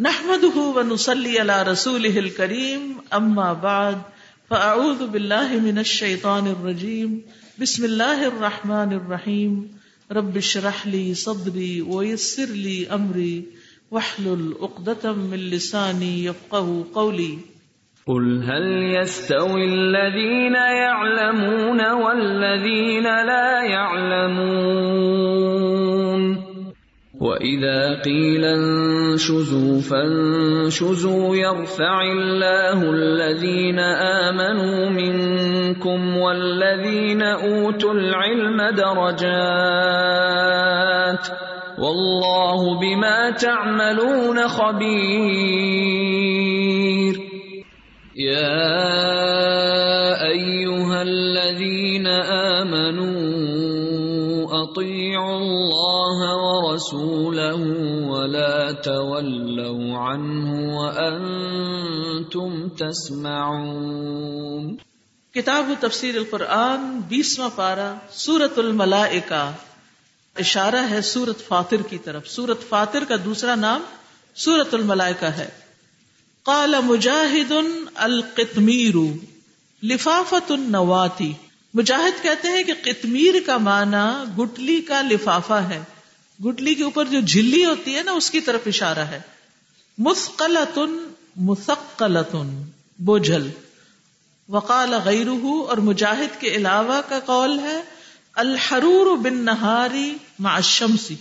نحمده ونصلي على رسوله الكريم اما بعد فاعوذ بالله من الشيطان الرجيم. بسم الله الرحمن الرحيم. رب اشرح لي صدري ويسر لي امري واحلل عقدة من لساني يفقهوا قولي. قل هل يستوي الذين يعلمون والذين لا يعلمون؟ وإذا قيل انشزوا فانشزوا يرفع الله الذين آمنوا منكم والذين أوتوا العلم درجات والله بما تعملون خبير يا أطيعوا الله ورسوله ولا تولوا عنه وأنتم تسمعون. کتاب تفسیر القرآن بیسواں پارا سورت الملائکہ. اشارہ ہے سورت فاتر کی طرف. سورت فاتر کا دوسرا نام سورت الملائکہ ہے. قال مجاہد القتمیر لفافت النواتی. مجاہد کہتے ہیں کہ قتمیر کا معنی گٹلی کا لفافہ ہے۔ گٹلی کے اوپر جو جھلی ہوتی ہے نا، اس کی طرف اشارہ ہے۔ مسقلتن مسقلتن بوجھل۔ وقال غیرہ اور مجاہد کے علاوہ کا قول ہے، الحرور بن نہاری مع الشمسی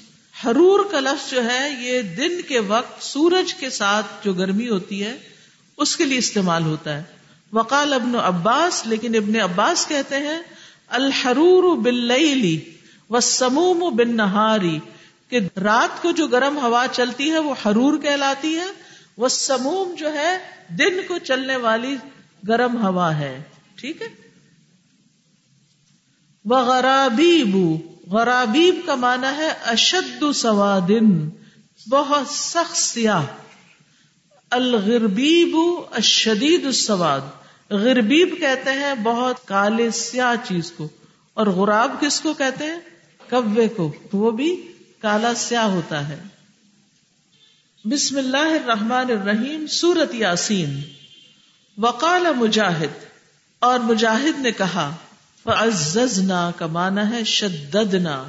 حرور کا لفظ جو ہے، یہ دن کے وقت، سورج کے ساتھ جو گرمی ہوتی ہے، اس کے لیے استعمال ہوتا ہے۔ وقال ابن عباس، لیکن ابن عباس کہتے ہیں، الحرور باللیلی والسموم بالنہاری کہ رات کو جو گرم ہوا چلتی ہے، وہ حرور کہلاتی ہے وہ سموم جو ہے، دن کو چلنے والی گرم ہوا ہے۔ ٹھیک ہے؟ وہ غرابیب غرابیب کا معنی ہے، اشد سوادن، بہت سخت سیاہ۔ الغربیب، الشدید السواد غربیب کہتے ہیں بہت کالے سیاہ چیز کو۔ اور غراب کس کو کہتے ہیں؟ کبے کو۔ وہ بھی کالا سیاہ ہوتا ہے۔ بسم اللہ الرحمن الرحیم، سورت یاسین۔ وقال مجاہد، اور مجاہد نے کہا، فعززنا کا معنی ہے، شددنا۔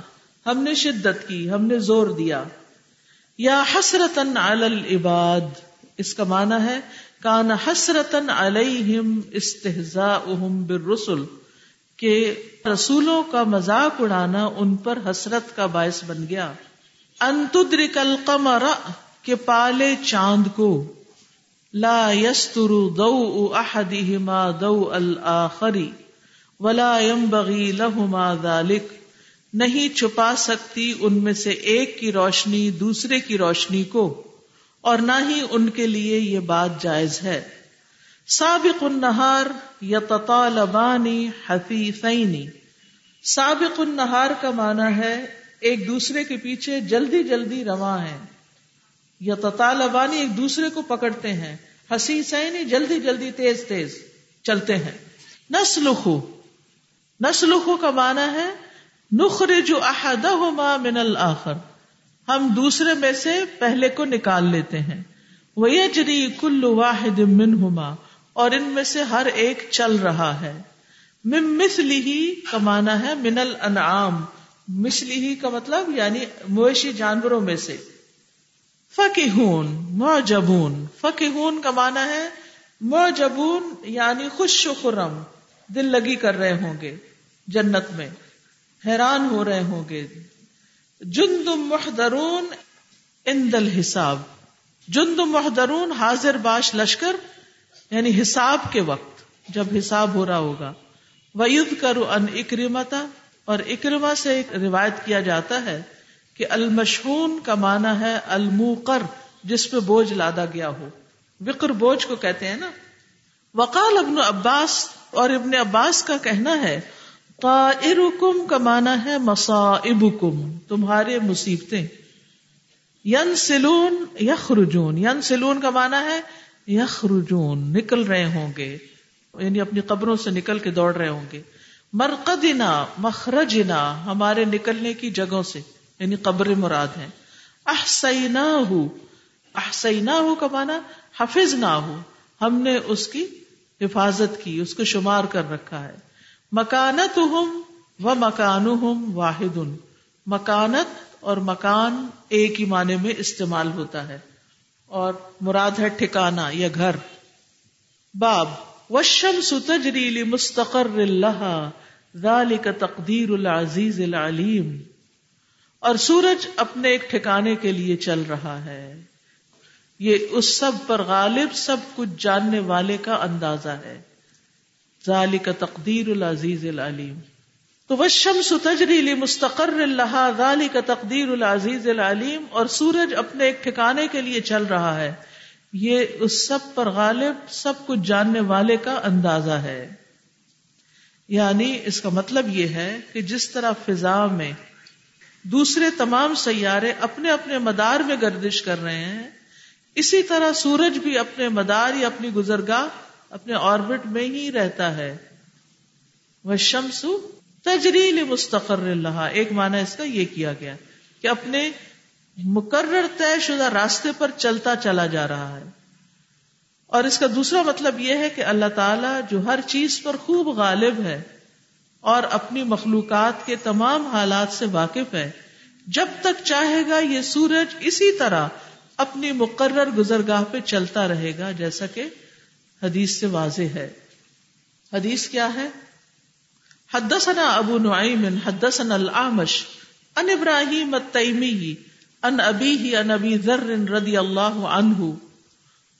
ہم نے شدت کی، ہم نے زور دیا۔ یا حسرتن علی العباد۔ اس کا معنی ہے، کان حسرتن علیہم استہزاؤہم بالرسل، کہ رسولوں کا مذاق اڑانا ان پر حسرت کا باعث بن گیا۔ ان تدرک القمر، کہ پالے چاند کو۔ لا يستر ضوء احدهما ضوء الاخر، ولا ينبغي لهما ذلك نہیں چھپا سکتی ان میں سے ایک کی روشنی دوسرے کی روشنی کو۔ اور نہ ہی ان کے لیے یہ بات جائز ہے۔ سابق النہار یتطالبان حفیفین سابق النہار کا معنی ہے ایک دوسرے کے پیچھے جلدی جلدی رواں ہیں۔ یا تطالبانی ایک دوسرے کو پکڑتے ہیں۔ ہنسی سینی جلدی جلدی تیز تیز چلتے ہیں۔ نسلخو۔ نسلخو کا معنی ہے نخرج احدہما من الاخر ہم دوسرے میں سے پہلے کو نکال لیتے ہیں۔ وَيَجْرِي كُلُّ وَاحِدٍ مِّنْهُمَا، اور ان میں سے ہر ایک چل رہا ہے۔ من مثلی کا معنی ہے من الانعام مثلی کا مطلب یعنی مویشی جانوروں میں سے۔ فقہون معجبون۔ فقہون کا معنی ہے معجبون یعنی خوش و خرم، دل لگی کر رہے ہوں گے، جنت میں، حیران ہو رہے ہوں گے۔ جند محدرون اند الحساب. جند محدرون حاضر باش لشکر یعنی حساب کے وقت، جب حساب ہو رہا ہوگا. وید کرو ان اکرمتا اور اکرما سے ایک روایت کیا جاتا ہے کہ المشہون کا معنی ہے الموقر، جس پہ بوجھ لادا گیا ہو. وکر بوجھ کو کہتے ہیں نا. وقال ابن عباس، اور ابن عباس کا کہنا ہے، طائرکم کا معنی ہے مصائبکم. تمہارے مصیبتیں۔ ین سلون یخرجون۔ ین سلون کا معنی ہے یخرجون، نکل رہے ہوں گے۔ یعنی اپنی قبروں سے نکل کے دوڑ رہے ہوں گے۔ مرقدنا، مخرجنا، ہمارے نکلنے کی جگہوں سے یعنی قبر مراد ہے۔ احسینا احسینا ہو کا مانا حفظ نہ ہو ہم نے اس کی حفاظت کی، اس کو شمار کر رکھا ہے۔ مکانت ہم و مکان واحد مکانت اور مکان ایک ہی معنی میں استعمال ہوتا ہے۔ اور مراد ہے ٹھکانا یا گھر۔ باب وشم ستجری مستقر اللہ ذالک تقدیر العزیز العلیم اور سورج اپنے ایک ٹھکانے کے لیے چل رہا ہے۔ یہ اس سب پر غالب سب کچھ جاننے والے کا اندازہ ہے۔ ذالک تقدیر العزیز العلیم تو وہ وشم ستجری مستقر اللہ ذالک تقدیر العزیز العلیم، اور سورج اپنے ایک ٹھکانے کے لیے چل رہا ہے۔ یہ اس سب پر غالب، سب کچھ جاننے والے کا اندازہ ہے۔ یعنی اس کا مطلب یہ ہے کہ جس طرح فضا میں دوسرے تمام سیارے اپنے اپنے مدار میں گردش کر رہے ہیں، اسی طرح سورج بھی اپنے مدار یا اپنی گزرگاہ، اپنے آربٹ میں ہی رہتا ہے۔ وہ شمسو تجریل مستقر اللہ ایک معنی اس کا یہ کیا گیا کہ اپنے مقرر طے شدہ راستے پر چلتا چلا جا رہا ہے۔ اور اس کا دوسرا مطلب یہ ہے کہ اللہ تعالیٰ جو ہر چیز پر خوب غالب ہے اور اپنی مخلوقات کے تمام حالات سے واقف ہے، جب تک چاہے گا یہ سورج اسی طرح اپنی مقرر گزرگاہ پہ چلتا رہے گا، جیسا کہ حدیث سے واضح ہے۔ حدیث کیا ہے؟ حدثنا أبو نعیم حدثنا العامش ان ابراہیم التیمی ان ابی ان ابی ذر رضی اللہ عنہ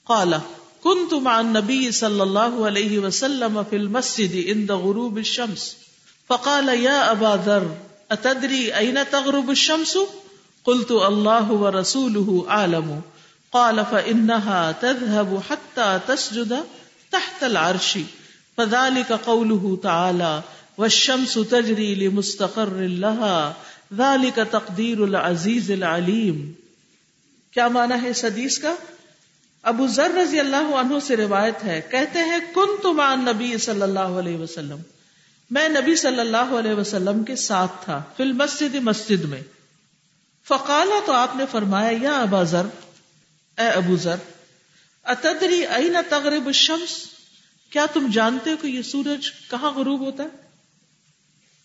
قال كنت مع النبي صلى الله عليه وسلم في المسجد عند غروب الشمس فقال يا أبا ذر أتدري أين تغرب الشمس؟ قلت الله ورسوله أعلم. قال فإنها تذهب حتى تسجد تحت العرش. فذلك قوله تعالى والشمس تجري لمستقر لها ذالک تقدیر العزیز العلیم کیا مانا ہے اس حدیث کا؟ ابو ذر رضی اللہ عنہ سے روایت ہے، کہتے ہیں کن تم نبی صلی اللہ علیہ وسلم۔ میں نبی صلی اللہ علیہ وسلم کے ساتھ تھا، فی المسجد، مسجد میں۔ فقالا تو آپ نے فرمایا، یا ابا ذر، اے ابو ذر، اتدری این تغرب الشمس؟ کیا تم جانتے ہو کہ یہ سورج کہاں غروب ہوتا ہے؟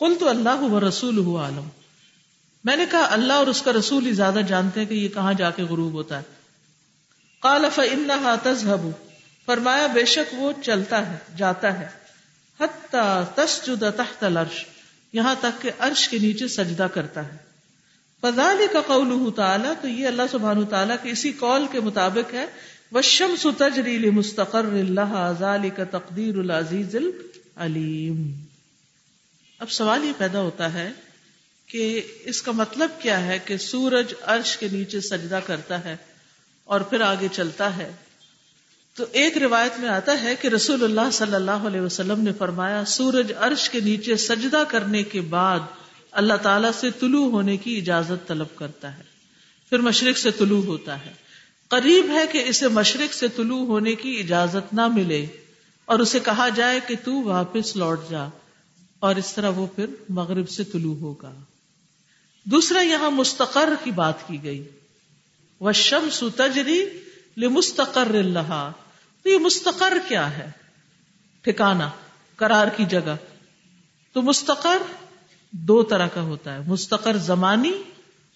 قل تو اللہ و رسول عالم۔ میں نے کہا، اللہ اور اس کا رسول ہی زیادہ جانتے ہیں کہ یہ کہاں جا کے غروب ہوتا ہے۔ کال تذهب۔ فرمایا، بے شک وہ چلتا ہے، جاتا ہے۔ تسجد تحت العرش۔ یہاں تک کہ عرش کے نیچے سجدہ کرتا ہے۔ فضال کا قول تعالیٰ تو یہ اللہ سبحان تعالیٰ کے اسی قول کے مطابق ہے۔ وشم ستجری مستقر اللہ ذالک کا تقدیر العزیز العلیم اب سوال یہ پیدا ہوتا ہے کہ اس کا مطلب کیا ہے کہ سورج عرش کے نیچے سجدہ کرتا ہے اور پھر آگے چلتا ہے؟ تو ایک روایت میں آتا ہے کہ رسول اللہ صلی اللہ علیہ وسلم نے فرمایا، سورج عرش کے نیچے سجدہ کرنے کے بعد اللہ تعالی سے طلوع ہونے کی اجازت طلب کرتا ہے۔ پھر مشرق سے طلوع ہوتا ہے۔ قریب ہے کہ اسے مشرق سے طلوع ہونے کی اجازت نہ ملے اور اسے کہا جائے کہ تو واپس لوٹ جا۔ اور اس طرح وہ پھر مغرب سے طلوع ہوگا۔ دوسرا یہاں مستقر کی بات کی گئی۔ وہ شم ستجری مستقر اللہ تو یہ مستقر کیا ہے؟ ٹھکانا کرار کی جگہ۔ تو مستقر دو طرح کا ہوتا ہے۔ مستقر زمانی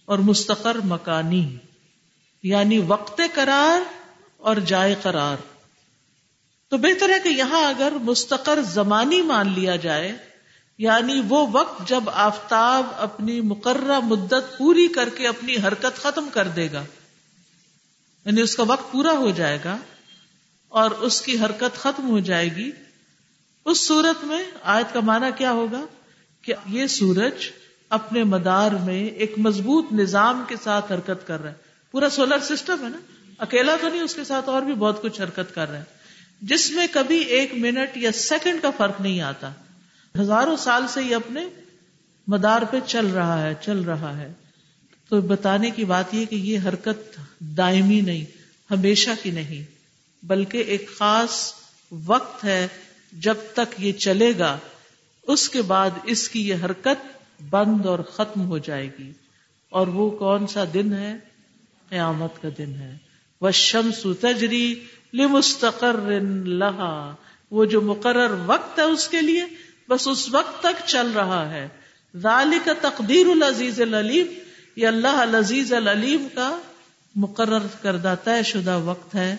اور مستقر مکانی۔ یعنی وقت قرار اور جائے قرار۔ تو بہتر ہے کہ یہاں اگر مستقر زمانی مان لیا جائے یعنی وہ وقت جب آفتاب اپنی مقررہ مدت پوری کر کے اپنی حرکت ختم کر دے گا یعنی اس کا وقت پورا ہو جائے گا اور اس کی حرکت ختم ہو جائے گی، اس صورت میں آیت کا معنی کیا ہوگا؟ کہ یہ سورج اپنے مدار میں ایک مضبوط نظام کے ساتھ حرکت کر رہا ہے۔ پورا سولر سسٹم ہے نا، اکیلا تو نہیں، اس کے ساتھ اور بھی بہت کچھ حرکت کر رہا ہے۔ جس میں کبھی ایک منٹ یا سیکنڈ کا فرق نہیں آتا۔ ہزاروں سال سے یہ اپنے مدار پہ چل رہا ہے، چل رہا ہے۔ تو بتانے کی بات یہ کہ یہ حرکت دائمی نہیں، ہمیشہ کی نہیں، بلکہ ایک خاص وقت ہے جب تک یہ چلے گا، اس کے بعد اس کی یہ حرکت بند اور ختم ہو جائے گی۔ اور وہ کون سا دن ہے؟ قیامت کا دن ہے۔ و شمس تجری لمستقر لہا وہ جو مقرر وقت ہے اس کے لیے بس اس وقت تک چل رہا ہے۔ ذالک تقدیر العزیز العلیم، یہ اللہ العزیز العلیم کا مقرر کردہ طے شدہ وقت ہے۔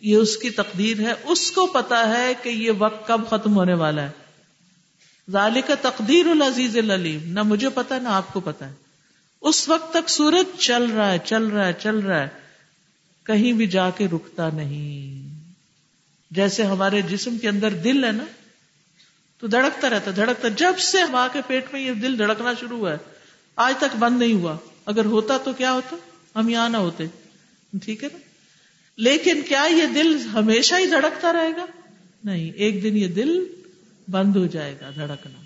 یہ اس کی تقدیر ہے۔ اس کو پتا ہے کہ یہ وقت کب ختم ہونے والا ہے۔ ذالک تقدیر العزیز العلیم، نہ مجھے پتا نہ آپ کو پتا ہے اس وقت تک سورج چل رہا ہے، چل رہا ہے، چل رہا ہے۔ کہیں بھی جا کے رکتا نہیں۔ جیسے ہمارے جسم کے اندر دل ہے نا تو دھڑکتا رہتا دھڑکتا جب سے ماں کے پیٹ میں یہ دل دھڑکنا شروع ہوا ہے، آج تک بند نہیں ہوا۔ اگر ہوتا تو کیا ہوتا؟ ہم یہاں نہ ہوتے۔ ٹھیک ہے نا؟ لیکن کیا یہ دل ہمیشہ ہی دھڑکتا رہے گا؟ نہیں، ایک دن یہ دل بند ہو جائے گا، دھڑکنا۔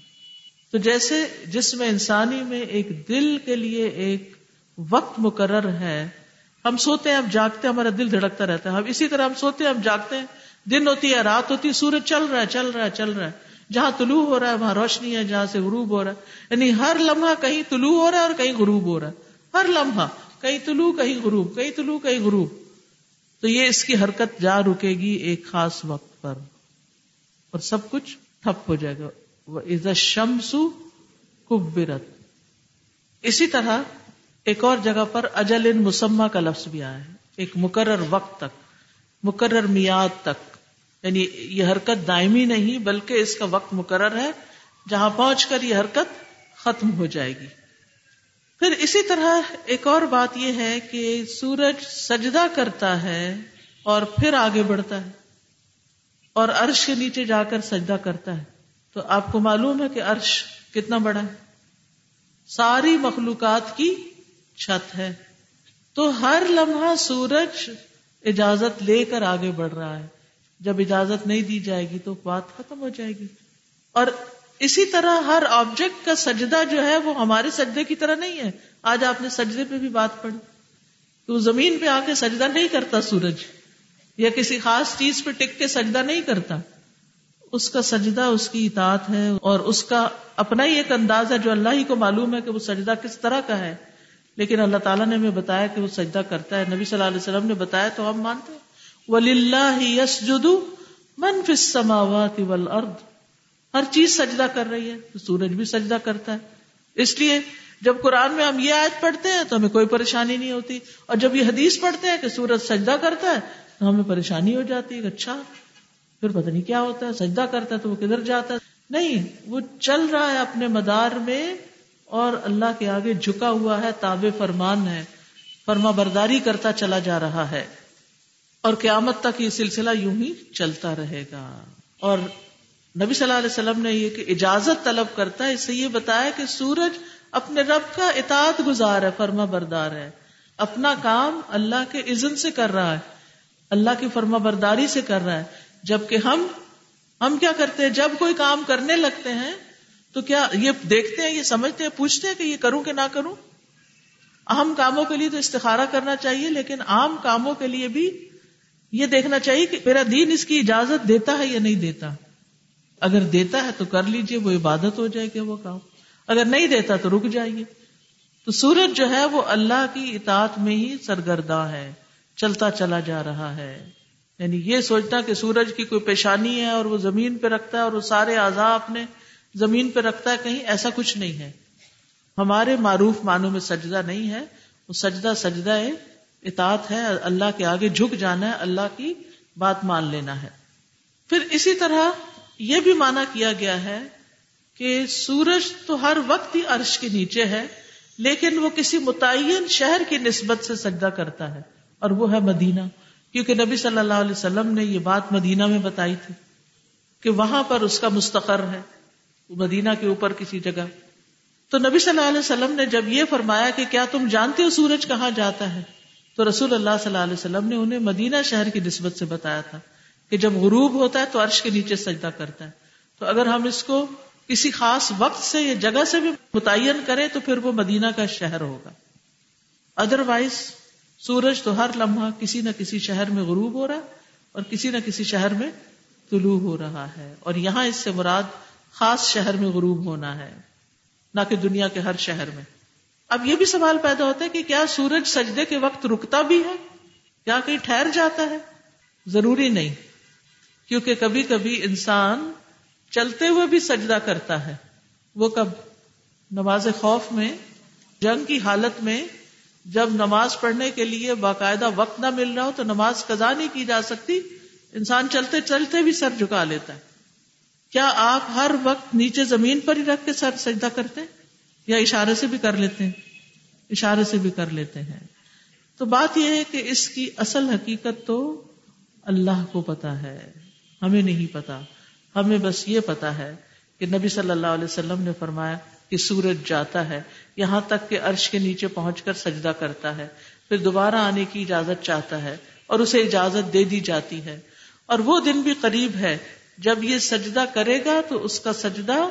تو جیسے جس میں انسانی میں ایک دل کے لیے ایک وقت مقرر ہے، ہم سوتے ہیں، ہم جاگتے ہیں، ہمارا دل دھڑکتا رہتا ہے۔ ہم اسی طرح ہم سوتے ہیں، ہم جاگتے ہیں۔ دن ہوتی ہے، رات ہوتی ہے، سورج چل رہا ہے، چل رہا ہے، چل رہا ہے۔ جہاں طلوع ہو رہا ہے، وہاں روشنی ہے، جہاں سے غروب ہو رہا ہے۔ یعنی ہر لمحہ کہیں طلوع ہو رہا ہے اور کہیں غروب ہو رہا ہے۔ ہر لمحہ، کہیں طلوع، کہیں غروب، کہیں طلوع، کہیں غروب۔ تو یہ اس کی حرکت جا رکے گی ایک خاص وقت پر۔ اور سب کچھ ٹھپ ہو جائے گا۔ شمسو کبرت اسی طرح ایک اور جگہ پر اجل ان مسمہ کا لفظ بھی آیا ہے۔ ایک مقرر وقت تک، مقرر میاد تک۔ یعنی یہ حرکت دائمی نہیں بلکہ اس کا وقت مقرر ہے، جہاں پہنچ کر یہ حرکت ختم ہو جائے گی۔ پھر اسی طرح ایک اور بات یہ ہے کہ سورج سجدہ کرتا ہے اور پھر آگے بڑھتا ہے اور عرش کے نیچے جا کر سجدہ کرتا ہے۔ تو آپ کو معلوم ہے کہ عرش کتنا بڑا ہے۔ ساری مخلوقات کی چھت ہے۔ تو ہر لمحہ سورج اجازت لے کر آگے بڑھ رہا ہے۔ جب اجازت نہیں دی جائے گی تو بات ختم ہو جائے گی۔ اور اسی طرح ہر آبجیکٹ کا سجدہ جو ہے وہ ہمارے سجدے کی طرح نہیں ہے۔ آج آپ نے سجدے پہ بھی بات پڑھی۔ تو زمین پہ آ کے سجدہ نہیں کرتا سورج۔ یا کسی خاص چیز پہ ٹک کے سجدہ نہیں کرتا۔ اس کا سجدہ، اس کی اطاعت ہے اور اس کا اپنا ہی ایک انداز ہے جو اللہ ہی کو معلوم ہے کہ وہ سجدہ کس طرح کا ہے۔ لیکن اللہ تعالیٰ نے ہمیں بتایا کہ وہ سجدہ کرتا ہے۔ نبی صلی اللہ علیہ وسلم نے بتایا تو ہم مانتے ولی اللہ یس جدو منف سماوات ارد ہر چیز سجدہ کر رہی ہے سورج بھی سجدہ کرتا ہے۔ اس لیے جب قرآن میں ہم یہ آیت پڑھتے ہیں تو ہمیں کوئی پریشانی نہیں ہوتی۔ اور جب یہ حدیث پڑھتے ہیں کہ سورج سجدہ کرتا ہے تو ہمیں پریشانی ہو جاتی ہے اچھا پھر پتہ نہیں کیا ہوتا ہے، سجدہ کرتا ہے تو وہ کدھر جاتا ہے۔ نہیں، وہ چل رہا ہے اپنے مدار میں اور اللہ کے آگے جھکا ہوا ہے تاب فرمان ہے، فرما برداری کرتا چلا جا رہا ہے۔ اور قیامت تک یہ سلسلہ یوں ہی چلتا رہے گا۔ اور نبی صلی اللہ علیہ وسلم نے یہ کہ اجازت طلب کرتا ہے، اس سے یہ بتایا کہ سورج اپنے رب کا اطاعت گزار ہے، فرما بردار ہے۔ اپنا کام اللہ کے عزن سے کر رہا ہے، اللہ کی فرما برداری سے کر رہا ہے۔ جبکہ ہم ہم کیا کرتے ہیں؟ جب کوئی کام کرنے لگتے ہیں، تو کیا یہ دیکھتے ہیں، یہ سمجھتے ہیں، پوچھتے ہیں کہ یہ کروں کہ نہ کروں؟ اہم کاموں کے لیے تو استخارہ کرنا چاہیے، لیکن عام کاموں کے لیے بھی یہ دیکھنا چاہیے کہ میرا دین اس کی اجازت دیتا ہے یا نہیں دیتا۔ اگر دیتا ہے تو کر لیجیے، وہ عبادت ہو جائے گا، وہ کام۔ اگر نہیں دیتا تو رک جائیے۔ تو سورج جو ہے وہ اللہ کی اطاعت میں ہی سرگرداں ہے، چلتا چلا جا رہا ہے۔ یعنی یہ سوچنا کہ سورج کی کوئی پیشانی ہے اور وہ زمین پہ رکھتا ہے اور وہ سارے آزاد اپنے زمین پہ رکھتا ہے، کہیں ایسا کچھ نہیں ہے۔ ہمارے معروف معنوں میں سجدہ نہیں ہے۔ وہ سجدہ سجدہ ہے اطاعت ہے، اللہ کے آگے جھک جانا ہے، اللہ کی بات مان لینا ہے۔ پھر اسی طرح یہ بھی مانا کیا گیا ہے کہ سورج تو ہر وقت ہی عرش کے نیچے ہے، لیکن وہ کسی متعین شہر کی نسبت سے سجدہ کرتا ہے، اور وہ ہے مدینہ۔ کیونکہ نبی صلی اللہ علیہ وسلم نے یہ بات مدینہ میں بتائی تھی کہ وہاں پر اس کا مستقر ہے مدینہ کے اوپر کسی جگہ۔ تو نبی صلی اللہ علیہ وسلم نے جب یہ فرمایا کہ کیا تم جانتے ہو سورج کہاں جاتا ہے؟ تو رسول اللہ صلی اللہ علیہ وسلم نے انہیں مدینہ شہر کی نسبت سے بتایا تھا کہ جب غروب ہوتا ہے تو عرش کے نیچے سجدہ کرتا ہے۔ تو اگر ہم اس کو کسی خاص وقت سے یا جگہ سے بھی متعین کریں تو پھر وہ مدینہ کا شہر ہوگا۔ ادر وائز سورج تو ہر لمحہ کسی نہ کسی شہر میں غروب ہو رہا ہے اور کسی نہ کسی شہر میں طلوع ہو رہا ہے۔ اور یہاں اس سے مراد خاص شہر میں غروب ہونا ہے، نہ کہ دنیا کے ہر شہر میں۔ اب یہ بھی سوال پیدا ہوتا ہے کہ کیا سورج سجدے کے وقت رکتا بھی ہے؟ کیا کہیں ٹھہر جاتا ہے؟ ضروری نہیں، کیونکہ کبھی کبھی انسان چلتے ہوئے بھی سجدہ کرتا ہے۔ وہ کب؟ نماز خوف میں، جنگ کی حالت میں، جب نماز پڑھنے کے لیے باقاعدہ وقت نہ مل رہا ہو تو نماز قضا نہیں کی جا سکتی۔ انسان چلتے چلتے بھی سر جھکا لیتا ہے۔ کیا آپ ہر وقت نیچے زمین پر ہی رکھ کے سر سجدہ کرتے ہیں؟ یا اشارے سے بھی کر لیتے ہیں، اشارے سے بھی کر لیتے ہیں۔ تو بات یہ ہے کہ اس کی اصل حقیقت تو اللہ کو پتا ہے، ہمیں نہیں پتا۔ ہمیں بس یہ پتا ہے کہ نبی صلی اللہ علیہ وسلم نے فرمایا کہ سورج جاتا ہے، یہاں تک کہ عرش کے نیچے پہنچ کر سجدہ کرتا ہے۔ پھر دوبارہ آنے کی اجازت چاہتا ہے اور اسے اجازت دے دی جاتی ہے۔ اور وہ دن بھی قریب ہے، جب یہ سجدہ کرے گا تو اس کا سجدہ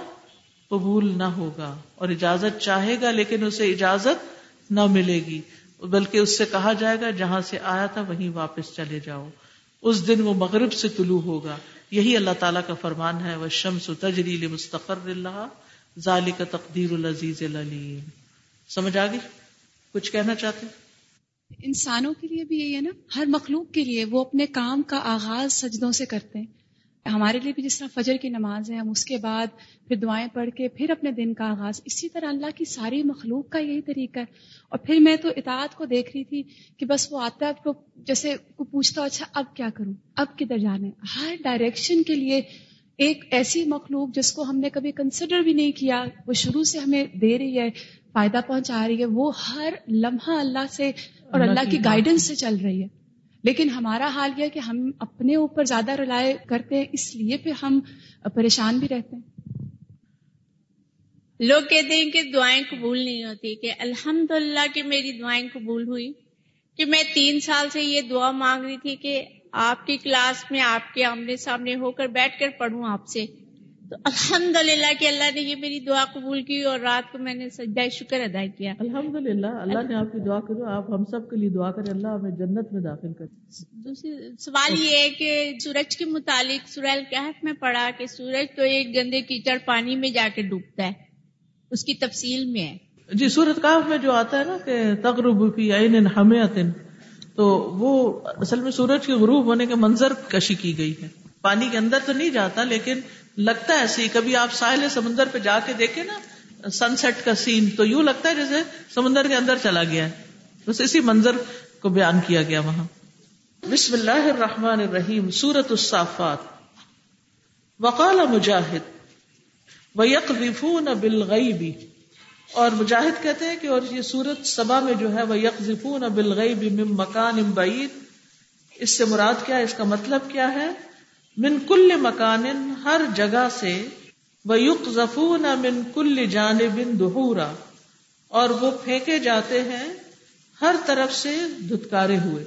قبول نہ ہوگا اور اجازت چاہے گا لیکن اسے اجازت نہ ملے گی، بلکہ اس سے کہا جائے گا جہاں سے آیا تھا وہیں واپس چلے جاؤ۔ اس دن وہ مغرب سے طلوع ہوگا۔ یہی اللہ تعالیٰ کا فرمان ہے وہ شمس تجریل مستقر اللہ ظالی کا تقدیر العزیز العلیم سمجھ آ گئی؟ کچھ کہنا چاہتے انسانوں کے لیے بھی یہی ہے نا، ہر مخلوق کے لیے وہ اپنے کام کا آغاز سجدوں سے کرتے ہیں۔ ہمارے لیے بھی جس طرح فجر کی نماز ہے ہم اس کے بعد پھر دعائیں پڑھ کے پھر اپنے دن کا آغاز اسی طرح اللہ کی ساری مخلوق کا یہی طریقہ ہے۔ اور پھر میں تو اطاعت کو دیکھ رہی تھی کہ بس وہ آتا ہے کو جیسے کو پوچھتا اچھا اب کیا کروں؟ اب کدھر جانا ہر ڈائریکشن کے لیے ایک ایسی مخلوق جس کو ہم نے کبھی کنسیڈر بھی نہیں کیا وہ شروع سے ہمیں دے رہی ہے فائدہ پہنچا رہی ہے وہ ہر لمحہ اللہ سے اور اللہ کی گائیڈنس سے چل رہی ہے۔ لیکن ہمارا حال یہ کہ ہم اپنے اوپر زیادہ رلائے کرتے ہیں، اس لیے پھر ہم پریشان بھی رہتے ہیں۔ لوگ کہتے ہیں کہ دعائیں قبول نہیں ہوتی، کہ الحمد للہ کہ میری دعائیں قبول ہوئی۔ کہ میں تین سال سے یہ دعا مانگ رہی تھی کہ آپ کی کلاس میں، آپ کے آمنے سامنے ہو کر بیٹھ کر پڑھوں آپ سے۔ تو الحمد للہ کہ اللہ نے یہ میری دعا قبول کی اور رات کو میں نے سجدہ شکر ادا کیا۔ الحمد للہ اللہ نے آپ کی دعا کرو آپ ہم سب کے لیے دعا کریں اللہ ہمیں جنت میں داخل کر دوسری سوال یہ ہے کہ سورج کے متعلق سورہ القحف میں پڑھا کہ سورج تو ایک گندے کیچڑ پانی میں جا کے ڈوبتا ہے۔ اس کی تفصیل میں ہے۔ جی سورت کاف میں جو آتا ہے نا کہ تقرب فی عین حمیت تو وہ اصل میں سورج کے غروب ہونے کے منظر کشی کی گئی ہے۔ پانی کے اندر تو نہیں جاتا لیکن لگتا ہے ایسے ہی کبھی آپ ساحل سمندر پہ جا کے دیکھیں نا سن سیٹ کا سین تو یوں لگتا ہے جیسے سمندر کے اندر چلا گیا ہے۔ بس اسی منظر کو بیان کیا گیا وہاں۔ بسم اللہ الرحمن الرحیم سورت الصافات۔ وقال مجاہد، وَيَقْذِفُونَ بِالْغَيْبِ۔ اور مجاہد کہتے ہیں کہ اور یہ سورت سبا میں جو ہے وہ یکن من مکان بعید۔ اس سے مراد کیا ہے؟ اس کا مطلب کیا ہے؟ من کل مکان ہر جگہ سے وہ یق ضفون من کل جانب دہورا، اور وہ پھینکے جاتے ہیں ہر طرف سے دھتکارے ہوئے۔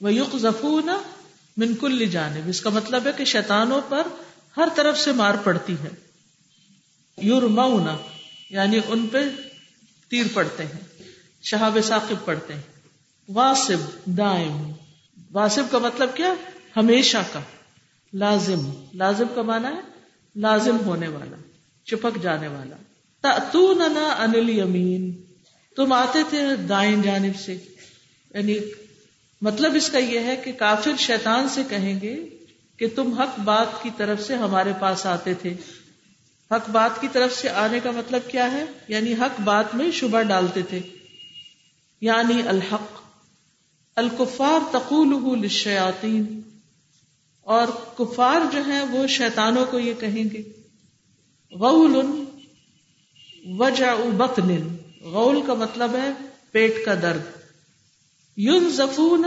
وہ یق ضفون من کل جانب، اس کا مطلب ہے کہ شیطانوں پر ہر طرف سے مار پڑتی ہے۔ یورمونا یعنی ان پہ تیر پڑتے ہیں، شہاب ثاقب پڑتے ہیں۔ واسب، دائم۔ واسب کا مطلب کیا؟ ہمیشہ کا۔ لازم لازم کا مانا ہے لازم ہونے والا، چپک جانے والا۔ تو انل یمین تم آتے تھے دائیں جانب سے۔ یعنی مطلب اس کا یہ ہے کہ کافر شیطان سے کہیں گے کہ تم حق بات کی طرف سے ہمارے پاس آتے تھے۔ حق بات کی طرف سے آنے کا مطلب کیا ہے؟ یعنی حق بات میں شبہ ڈالتے تھے۔ یعنی الحق۔ الکفار تقول شیاتی اور کفار جو ہیں وہ شیطانوں کو یہ کہیں گے غول وجہ بطن غول کا مطلب ہے پیٹ کا درد۔ یون زفون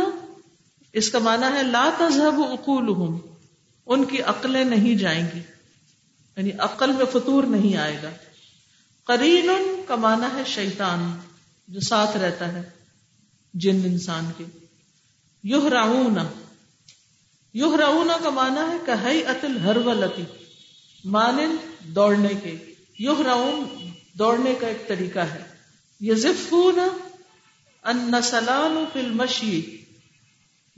اس کا مانا ہے لا تذهب اقول ان کی عقلیں نہیں جائیں گی۔ یعنی عقل میں فطور نہیں آئے گا۔ قرین کا مانا ہے شیطان، جو ساتھ رہتا ہے جن انسان کے۔ یوہ یوہ راؤنا کا مانا ہے کہ اتل ہر ولتی دوڑنے کے۔ یوہ راؤن دوڑنے کا ایک طریقہ ہے۔ یزفون ان نسلان فل مشی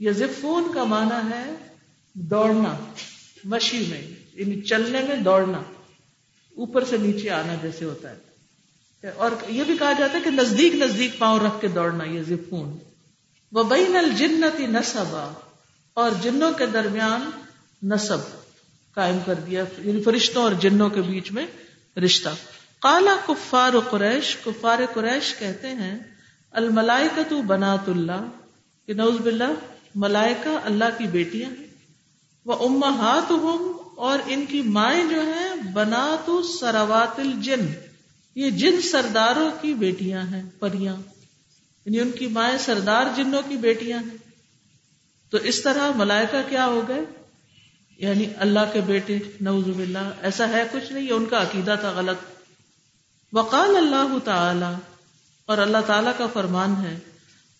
یزفون کا مانا ہے دوڑنا، مشی میں یعنی چلنے میں دوڑنا۔ اوپر سے نیچے آنا جیسے ہوتا ہے۔ اور یہ بھی کہا جاتا ہے کہ نزدیک نزدیک پاؤں رکھ کے دوڑنا یہ زفون وہ بین الجنتی نصبا۔ اور جنوں کے درمیان نصب قائم کر دیا یعنی فرشتوں اور جنوں کے بیچ میں رشتہ۔ کالا کفار قریش کفار قریش کہتے ہیں الملائکت بنات اللہ، کہ نوز باللہ، ملائکہ اللہ کی بیٹیاں ہیں۔ وہ امہات اور ان کی مائیں جو ہیں بنا تو سراوات الجن۔ یہ جن سرداروں کی بیٹیاں ہیں، پریاں۔ یعنی ان کی مائیں سردار جنوں کی بیٹیاں ہیں۔ تو اس طرح ملائکہ کیا ہو گئے؟ یعنی اللہ کے بیٹے نوز باللہ، ایسا ہے کچھ نہیں، یہ ان کا عقیدہ تھا غلط۔ وقال اللہ تعالی، اور اللہ تعالی کا فرمان ہے،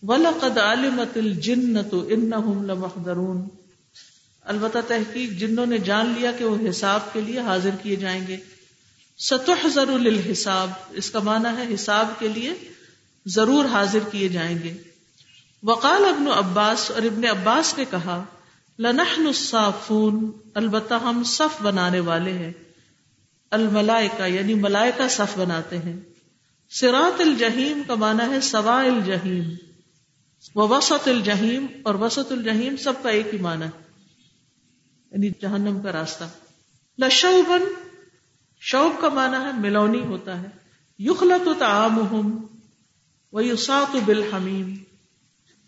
وَلَقَدْ عَلِمَتِ الْجِنَّةُ إِنَّهُمْ لَمَحْضَرُونَ۔ البتہ تحقیق جنہوں نے جان لیا کہ وہ حساب کے لیے حاضر کیے جائیں گے۔ ستحذر للحساب، اس کا معنی ہے حساب کے لیے ضرور حاضر کیے جائیں گے۔ وقال ابن عباس اور ابن عباس نے کہا، لنحن الصافون، البتہ ہم صف بنانے والے ہیں۔ الملائکہ یعنی ملائکہ صف بناتے ہیں۔ سرات الجہیم کا معنی ہے سوا الجہیم وسط الجہیم اور وسط الجہیم سب کا ایک ہی معنی ہے۔ یعنی جہنم کا راستہ۔ لشوبن شوب کا معنی ہے ملونی ہوتا ہے۔ یخلط تعام وہ بالحمیم۔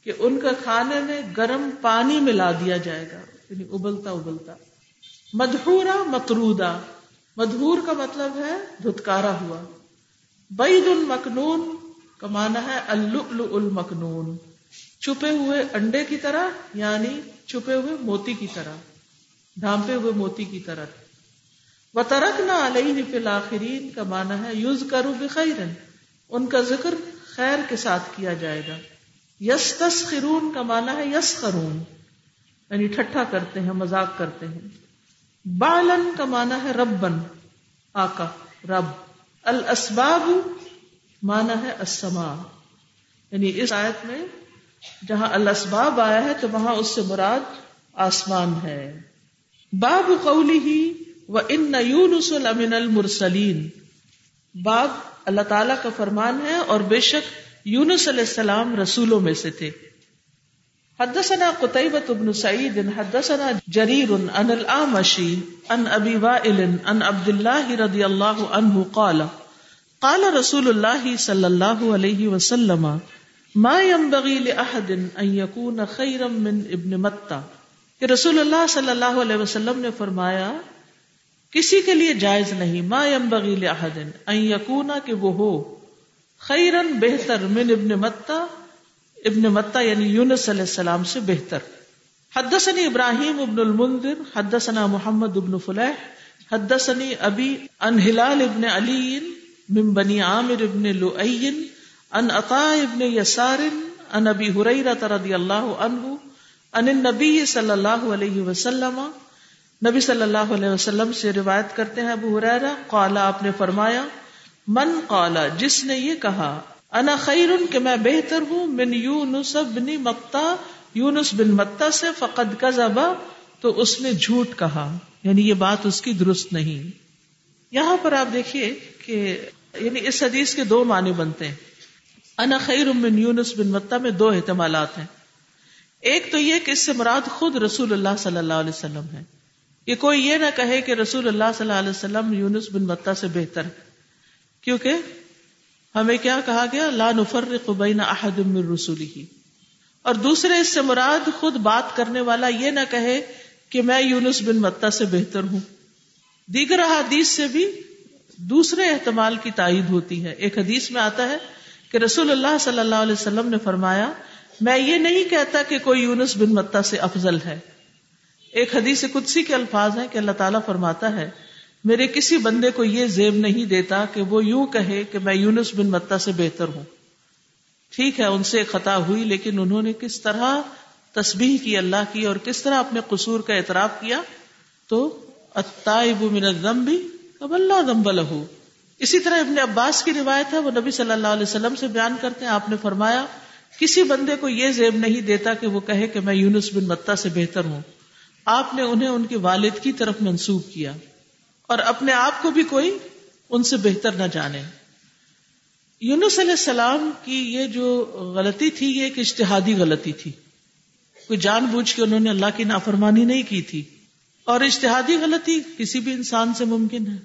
کہ ان کا کھانے میں گرم پانی ملا دیا جائے گا یعنی ابلتا ابلتا۔ مدہورا مترودا مدہور کا مطلب ہے دھتکارا ہوا۔ بید المکنون کا معنی ہے اللؤلؤ المکنون۔ چھپے ہوئے انڈے کی طرح یعنی چھپے ہوئے موتی کی طرح۔ ڈھانپے ہوئے موتی کی طرح۔ وہ ترک نہ علیہ فی الآخرین کا مانا ہے یوز کرو بخیر۔ ان کا ذکر خیر کے ساتھ کیا جائے گا۔ یس تس خرون کا مانا ہے یس خرون یعنی ٹھٹھا کرتے ہیں، مذاق کرتے ہیں۔ بالن کا مانا ہے ربن آکا رب۔ الاسباب مانا ہے اسما یعنی اس آیت میں جہاں الاسباب آیا ہے تو وہاں اس سے مراد آسمان ہے۔ باب قولی ہی و ان یونس المن المرسلین۔ باب اللہ تعالی کا فرمان ہے اور بے شک یونس علیہ السلام رسولوں میں سے تھے۔ حدثنا قتيبة بن سعيد حدثنا جرير عن الأعمشي عن أبي وائل عن عبد الله رضي الله عنه قال قال رسول الله صلى الله عليه وسلم، ما ينبغي لأحد أن يكون خيرا من ابن متى کہ رسول اللہ صلی اللہ علیہ وسلم نے فرمایا، کسی کے لیے جائز نہیں، ما ينبغي احدن ان يكون کہ وہ ہو۔ خیرن بہتر من ابن متا ابن متا یعنی یونس علیہ السلام سے بہتر۔ حدثني ابراہیم ابن المنذر، حدثنا محمد ابن فلیح حدثني ابی ان ہلال ابن علی من بنی عامر ابن لؤی ان عطاء ابن یسار، ان ابی ہریرہ رضی اللہ عنہ، ان نبی صلی اللہ علیہ وسلم۔ نبی صلی اللہ علیہ وسلم سے روایت کرتے ہیں ابو حریرہ قالا آپ نے فرمایا من قالا، جس نے یہ کہا، انا خیر کہ میں بہتر ہوں، من یونس بن متا، یونس بن متا سے فقد کذبا، تو اس نے جھوٹ کہا۔ یعنی یہ بات اس کی درست نہیں۔ یہاں پر آپ دیکھیے کہ یعنی اس حدیث کے دو معنی بنتے ہیں۔ انا خیر من یونس بن متا میں دو احتمالات ہیں۔ ایک تو یہ کہ اس سے مراد خود رسول اللہ صلی اللہ علیہ وسلم ہے۔ یہ کوئی یہ نہ کہے کہ رسول اللہ صلی اللہ علیہ وسلم یونس بن متا سے بہتر کیونکہ ہمیں کیا کہا گیا؟ لا نفرق بین احد من رسولی اور دوسرے اس سے مراد خود بات کرنے والا یہ نہ کہے کہ میں یونس بن متا سے بہتر ہوں۔ دیگر حدیث سے بھی دوسرے احتمال کی تائید ہوتی ہے۔ ایک حدیث میں آتا ہے کہ رسول اللہ صلی اللہ علیہ وسلم نے فرمایا، میں یہ نہیں کہتا کہ کوئی یونس بن متا سے افضل ہے۔ ایک حدیث قدسی کے الفاظ ہیں کہ اللہ تعالیٰ فرماتا ہے میرے کسی بندے کو یہ زیب نہیں دیتا کہ وہ یوں کہے کہ میں یونس بن متا سے بہتر ہوں۔ ٹھیک ہے، ان سے خطا ہوئی، لیکن انہوں نے کس طرح تسبیح کی اللہ کی اور کس طرح اپنے قصور کا اعتراف کیا، تو من بھی اب اللہ ذنب لہو اسی طرح ابن عباس کی روایت ہے، وہ نبی صلی اللہ علیہ وسلم سے بیان کرتے ہیں۔ آپ نے فرمایا، کسی بندے کو یہ زیب نہیں دیتا کہ وہ کہے کہ میں یونس بن متا سے بہتر ہوں۔ آپ نے انہیں ان کے والد کی طرف منسوخ کیا۔ اور اپنے آپ کو بھی کوئی ان سے بہتر نہ جانے۔ یونس علیہ السلام کی یہ جو غلطی تھی، یہ ایک اشتہادی غلطی تھی۔ کوئی جان بوجھ کے انہوں نے اللہ کی نافرمانی نہیں کی تھی۔ اور اشتہادی غلطی کسی بھی انسان سے ممکن ہے،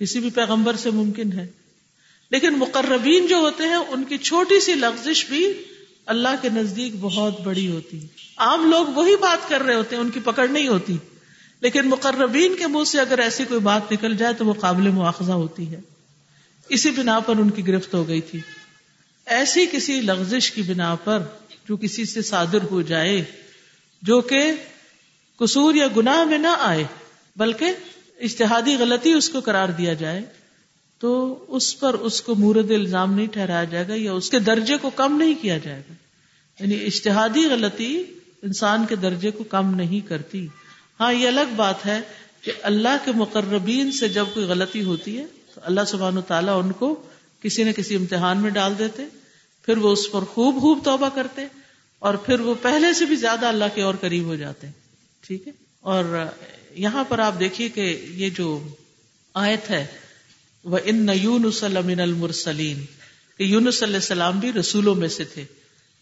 کسی بھی پیغمبر سے ممکن ہے۔ لیکن مقربین جو ہوتے ہیں، ان کی چھوٹی سی لفزش بھی اللہ کے نزدیک بہت بڑی ہوتی۔ ہے عام لوگ وہی بات کر رہے ہوتے ہیں، ان کی پکڑ نہیں ہوتی۔ لیکن مقربین کے منہ سے اگر ایسی کوئی بات نکل جائے تو وہ قابل مواخذہ ہوتی ہے۔ اسی بنا پر ان کی گرفت ہو گئی تھی۔ ایسی کسی لغزش کی بنا پر جو کسی سے صادر ہو جائے، جو کہ قصور یا گناہ میں نہ آئے، بلکہ اشتہادی غلطی اس کو قرار دیا جائے، تو اس پر اس کو مورد الزام نہیں ٹھہرایا جائے گا یا اس کے درجے کو کم نہیں کیا جائے گا۔ یعنی اشتہادی غلطی انسان کے درجے کو کم نہیں کرتی۔ ہاں یہ الگ بات ہے کہ اللہ کے مقربین سے جب کوئی غلطی ہوتی ہے، تو اللہ سبحان و تعالیٰ ان کو کسی نہ کسی امتحان میں ڈال دیتے، پھر وہ اس پر خوب خوب توبہ کرتے، اور پھر وہ پہلے سے بھی زیادہ اللہ کے اور قریب ہو جاتے ہیں ٹھیک ہے؟ اور یہااں پر آپ دیکھیے کہ یہ جو آیت ہے وہ ان یون المن المرسلین کہ یونس علیہ السلام بھی رسولوں میں سے تھے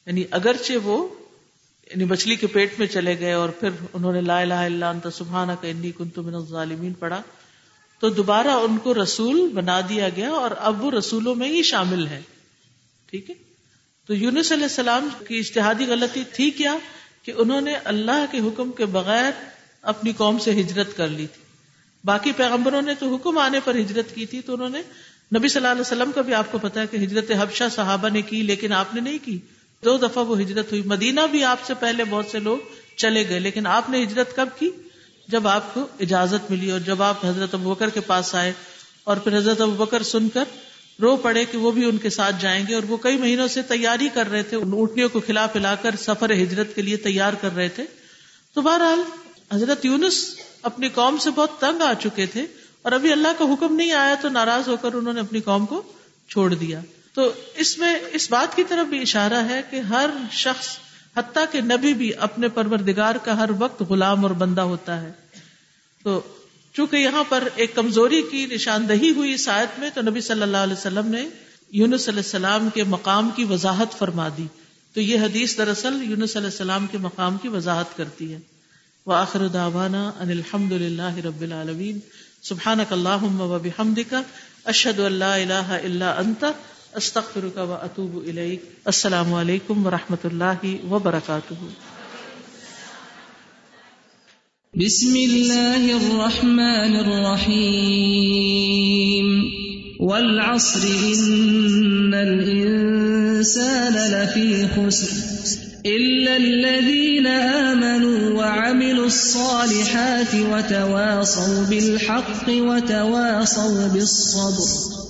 یعنی اگرچہ وہ یعنی مچھلی کے پیٹ میں چلے گئے اور پھر انہوں نے لا الہ الا انت سبحانہ کا انی کنت من الظالمین پڑھا تو دوبارہ ان کو رسول بنا دیا گیا اور اب وہ رسولوں میں ہی شامل ہے ٹھیک ہے؟ تو یونس علیہ السلام کی اشتہادی غلطی تھی کیا کہ انہوں نے اللہ کے حکم کے بغیر اپنی قوم سے ہجرت کر لی تھی۔ باقی پیغمبروں نے تو حکم آنے پر ہجرت کی تھی تو انہوں نے نبی صلی اللہ علیہ وسلم کا بھی آپ کو پتا ہے کہ ہجرت حبشہ صحابہ نے کی لیکن آپ نے نہیں کی۔ دو دفعہ وہ ہجرت ہوئی۔ مدینہ بھی آپ سے پہلے بہت سے لوگ چلے گئے، لیکن آپ نے ہجرت کب کی؟ جب آپ کو اجازت ملی اور جب آپ حضرت بکر کے پاس آئے اور پھر حضرت بکر سن کر رو پڑے کہ وہ بھی ان کے ساتھ جائیں گے اور وہ کئی مہینوں سے تیاری کر رہے تھے اونٹنیوں کو کھلا پلا کر سفر ہجرت کے لیے تیار کر رہے تھے۔ تو بہرحال حضرت یونس اپنی قوم سے بہت تنگ آ چکے تھے اور ابھی اللہ کا حکم نہیں آیا تو ناراض ہو کر انہوں نے اپنی قوم کو چھوڑ دیا۔ تو اس میں، اس بات کی طرف بھی اشارہ ہے کہ ہر شخص حتیٰ کہ نبی بھی اپنے پروردگار کا ہر وقت غلام اور بندہ ہوتا ہے۔ تو چونکہ یہاں پر ایک کمزوری کی نشاندہی ہوئی اس آیت میں، تو نبی صلی اللہ علیہ وسلم نے یونس علیہ السلام کے مقام کی وضاحت فرما دی۔ تو یہ حدیث دراصل یونس علیہ السلام کے مقام کی وضاحت کرتی ہے۔ وآخر دعوانا ان الحمد للہ رب العالمین۔ سبحانک اللہم و بحمدک، اشہد ان لا الہ الا انت أستغفرك وأتوب إليك. السلام عليكم ورحمة الله وبركاته. بسم الله الرحمن الرحيم. والعصر إن الإنسان لفي خسر. إلا الذين آمنوا وعملوا الصالحات وتواصوا بالحق وتواصوا بالصبر.